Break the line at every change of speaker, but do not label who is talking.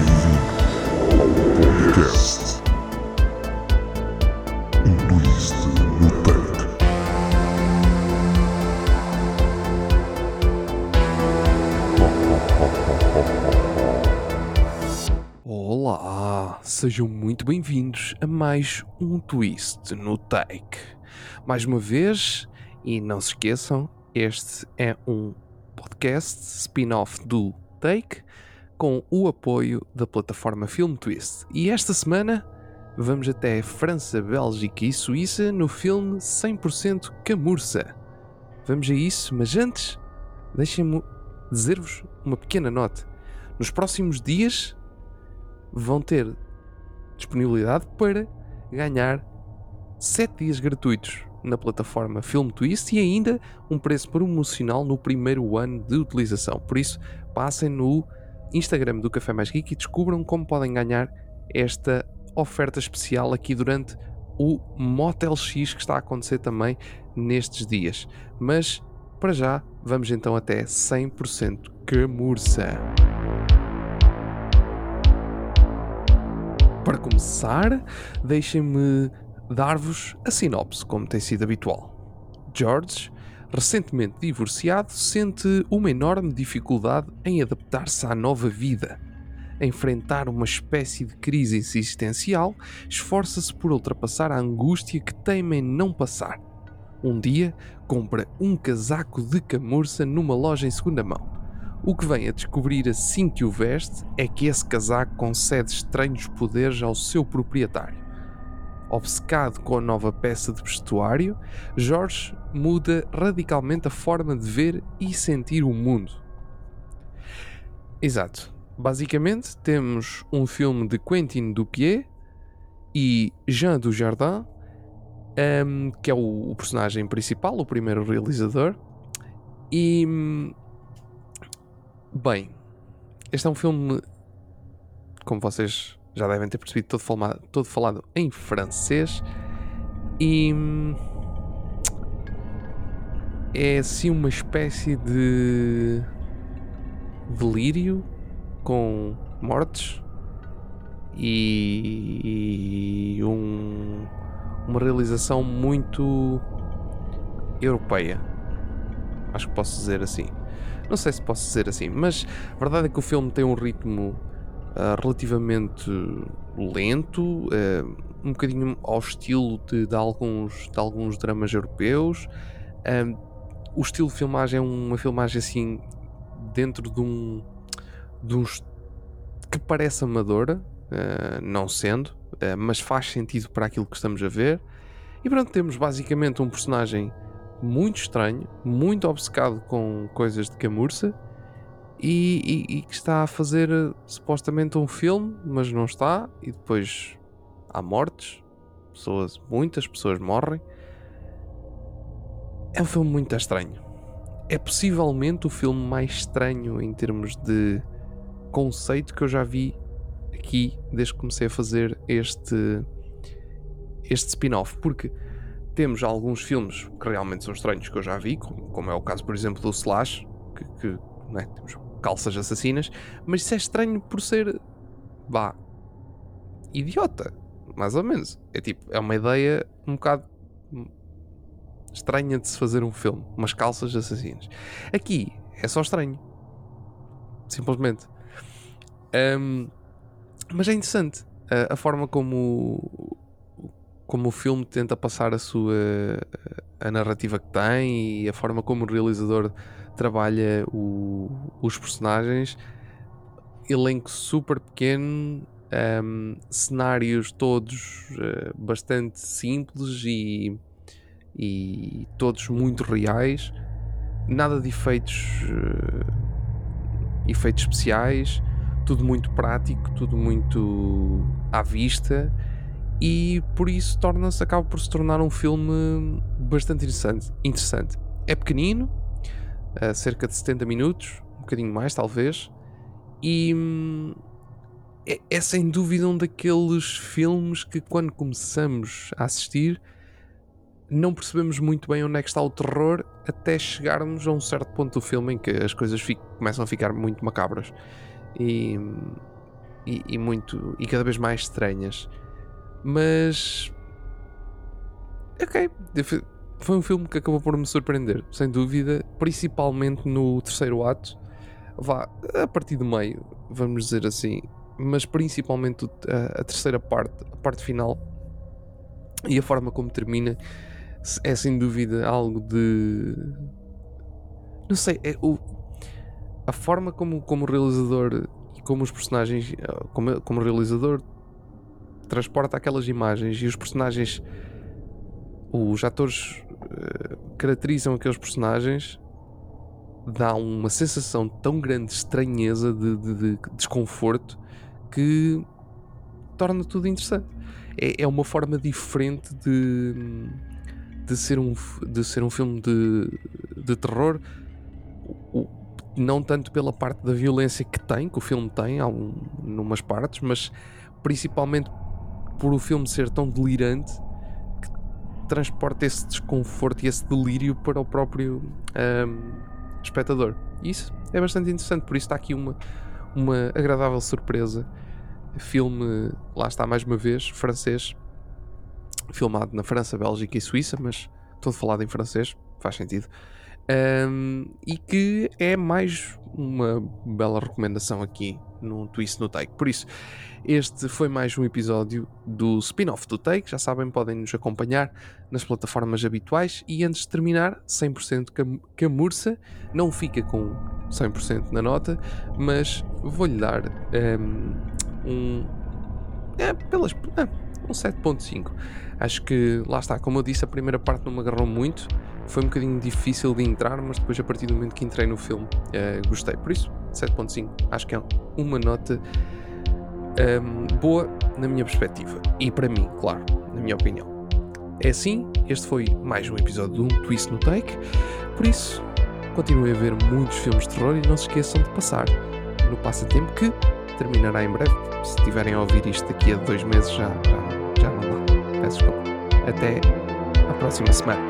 Bem-vindo ao podcast. Um no.
Olá, sejam muito bem-vindos a mais um twist no Take. Mais uma vez, e não se esqueçam, este é um podcast spin-off do Take com o apoio da plataforma Film Twist. E esta semana vamos até França, Bélgica e Suíça no filme 100% Camurça. Vamos a isso, mas antes, deixem-me dizer-vos uma pequena nota. Nos próximos dias vão ter disponibilidade para ganhar 7 dias gratuitos na plataforma Film Twist e ainda um preço promocional no primeiro ano de utilização. Por isso, passem no Instagram do Café Mais Geek e descubram como podem ganhar esta oferta especial aqui durante o Motel X que está a acontecer também nestes dias. Mas, para já, vamos então até 100% Camurça. Para começar, deixem-me dar-vos a sinopse, como tem sido habitual. George, recentemente divorciado, sente uma enorme dificuldade em adaptar-se à nova vida. Enfrentar uma espécie de crise existencial, esforça-se por ultrapassar a angústia que teme em não passar. Um dia, compra um casaco de camurça numa loja em segunda mão. O que vem a descobrir assim que o veste é que esse casaco concede estranhos poderes ao seu proprietário. Obcecado com a nova peça de vestuário, Jorge muda radicalmente a forma de ver e sentir o mundo. Exato. Basicamente, temos um filme de Quentin Dupieux e Jean Dujardin, um, que é o, o personagem principal, o primeiro realizador. E. Bem, este é um filme, como vocês já devem ter percebido, todo falado, todo falado em francês. E. É assim uma espécie de. delírio com mortes e um, uma realização muito europeia. Acho que posso dizer assim. Não sei se posso dizer assim, mas a verdade é que o filme tem um ritmo uh, relativamente lento, uh, um bocadinho ao estilo de, de, alguns, de alguns dramas europeus. Uh, o estilo de filmagem é uma filmagem assim dentro de um, de um que parece amadora, não sendo, mas faz sentido para aquilo que estamos a ver. E pronto, temos basicamente um personagem muito estranho, muito obcecado com coisas de camurça e, e, e, que está a fazer supostamente um filme, mas não está, e depois há mortes, pessoas, muitas pessoas morrem. É um filme muito estranho. É possivelmente o filme mais estranho em termos de conceito que eu já vi aqui desde que comecei a fazer este este spin-off, porque temos alguns filmes que realmente são estranhos que eu já vi, como, como é o caso, por exemplo, do Slash, que, que é? temos calças assassinas, mas isso é estranho por ser, vá, idiota, mais ou menos. É tipo, é uma ideia um bocado estranha de se fazer um filme, umas calças assassinas. Aqui é só estranho, simplesmente. Um, mas é interessante a, a forma como como o filme tenta passar a sua a narrativa que tem e a forma como o realizador trabalha o, os personagens. Elenco super pequeno um, cenários todos uh, bastante simples e, e todos muito reais. Nada de efeitos uh, efeitos especiais. Tudo muito prático tudo muito à vista e por isso torna-se, acaba por se tornar um filme bastante interessante. interessante. É pequenino, cerca de 70 minutos, um bocadinho mais talvez, e hum, é, é sem dúvida um daqueles filmes que quando começamos a assistir não percebemos muito bem onde é que está o terror até chegarmos a um certo ponto do filme em que as coisas começam a ficar muito macabras. E hum, e, e muito e cada vez mais estranhas. Mas ok, foi um filme que acabou por me surpreender, sem dúvida, principalmente no terceiro ato. Vá, a partir do meio, vamos dizer assim, mas principalmente a, terceira parte, a parte final e a forma como termina é sem dúvida algo de. Não sei, é o, a forma como, como realizador e como os personagens, eh, como, como realizador, transporta aquelas imagens e os personagens, os atores uh, caracterizam aqueles personagens, dá uma sensação tão grande de estranheza, de, de, de desconforto, que torna tudo interessante. É, é uma forma diferente de, de, ser, um, de ser um filme de, de terror. O, não tanto pela parte da violência que tem, que o filme tem, um, numas partes, mas principalmente por o filme ser tão delirante que transporta esse desconforto e esse delírio para o próprio um, espectador. Isso é bastante interessante, por isso está aqui uma, uma agradável surpresa. Filme, lá está mais uma vez, francês, filmado na França, Bélgica e Suíça, mas todo falado em francês, faz sentido. Um, e que é mais uma bela recomendação aqui no Twist no Take. Por isso, este foi mais um episódio do spin-off do Take. Já sabem, podem nos acompanhar nas plataformas habituais. E antes de terminar, 100% cam camurça. Não fica com 100% na nota, mas vou-lhe dar um. um é, pelas. É, um 7.5. Acho que, lá está, como eu disse, a primeira parte não me agarrou muito. Foi um bocadinho difícil de entrar, mas depois, a partir do momento que entrei no filme, uh, gostei. Por isso, 7.5. Acho que é uma nota um, boa na minha perspectiva. E para mim, claro, na minha opinião. É assim, este foi mais um episódio de um Twist no Take. Por isso, continuem a ver muitos filmes de terror e não se esqueçam de passar no passatempo que terminará em breve. Se estiverem a ouvir isto daqui a dois meses, já, já, já não dá. Peço desculpa. Até a próxima semana.